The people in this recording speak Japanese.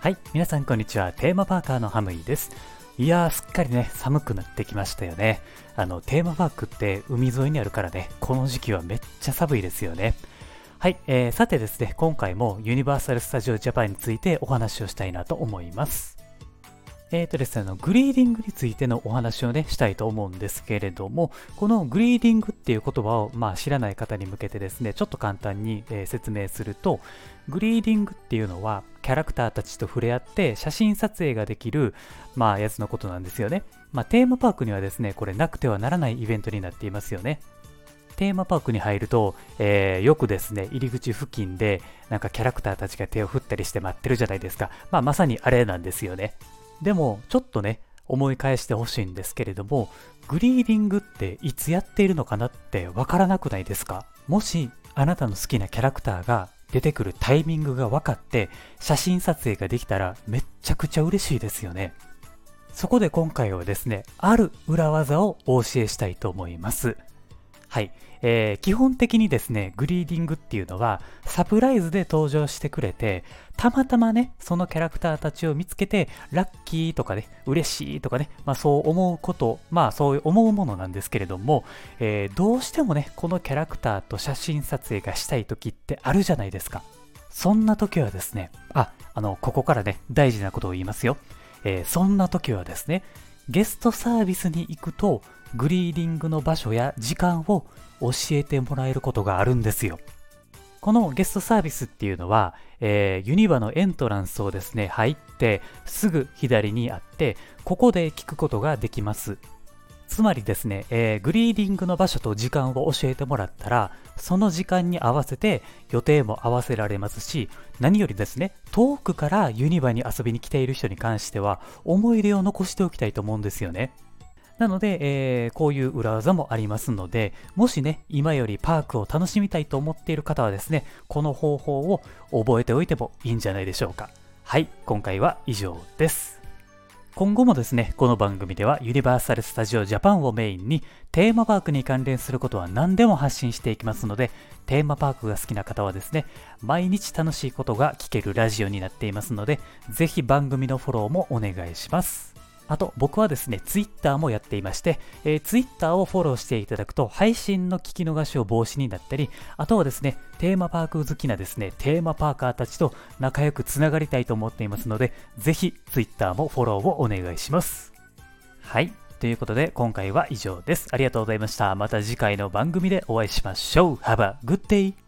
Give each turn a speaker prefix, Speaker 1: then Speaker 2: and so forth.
Speaker 1: はい、皆さんこんにちは。テーマパーカーのハムイです。いやー、すっかりね、寒くなってきましたよね。あの、テーマパークって海沿いにあるからね、この時期はめっちゃ寒いですよね。はい、えー、さてですね、今回もユニバーサル・スタジオ・ジャパンについてお話をしたいなと思います。えっ、ー、とですね、あの、グリーディングについてのお話をね、したいと思うんですけれども、このグリーディングっていう言葉を、まあ、知らない方に向けてですね、ちょっと簡単に、えー、説明すると、グリーディングっていうのは、キャラクターたちと触れ合って写真撮影ができる、まあ、やつのことなんですよね。まあ、テーマパークにはですね、これなくてはならないイベントになっていますよね。テーマパークに入ると、えー、よくですね、入り口付近で、なんかキャラクターたちが手を振ったりして待ってるじゃないですか。まあ、まさにあれなんですよね。でも、ちょっとね、思い返してほしいんですけれども、グリーディングっていつやっているのかなってわからなくないですか？もし、あなたの好きなキャラクターが出てくるタイミングが分かって写真撮影ができたらめっちゃくちゃ嬉しいですよね。そこで今回はですね、ある裏技をお教えしたいと思います。はい。えー、基本的にですね、グリーディングっていうのは、サプライズで登場してくれて、たまたまね、そのキャラクターたちを見つけて、ラッキーとかね、嬉しいとかね、まあそう思うこと、まあそう思うものなんですけれども、えー、どうしてもね、このキャラクターと写真撮影がしたい時ってあるじゃないですか。そんな時はですね、あ、あの、ここからね、大事なことを言いますよ。えー、そんな時はですね、ゲストサービスに行くと、グリーティングの場所や時間を教えてもらえることがあるんですよ。このゲストサービスっていうのは、えー、ユニバのエントランスをですね、入ってすぐ左にあって、ここで聞くことができます。つまりですね、えー、グリーティングの場所と時間を教えてもらったら、その時間に合わせて予定も合わせられますし、何よりですね、遠くからユニバに遊びに来ている人に関しては、思い出を残しておきたいと思うんですよね。なので、えー、こういう裏技もありますので、もしね、今よりパークを楽しみたいと思っている方はですね、この方法を覚えておいてもいいんじゃないでしょうか。はい、今回は以上です。今後もですね、この番組ではユニバーサル・スタジオ・ジャパンをメインにテーマパークに関連することは何でも発信していきますので、テーマパークが好きな方はですね、毎日楽しいことが聞けるラジオになっていますので、ぜひ番組のフォローもお願いします。あと、僕はですね、Twitter もやっていまして、えー、Twitter をフォローしていただくと、配信の聞き逃しを防止になったり、あとはですね、テーマパーク好きなですね、テーマパーカーたちと仲良くつながりたいと思っていますので、ぜひ Twitter もフォローをお願いします。はい。ということで、今回は以上です。ありがとうございました。また次回の番組でお会いしましょう。Have a good day!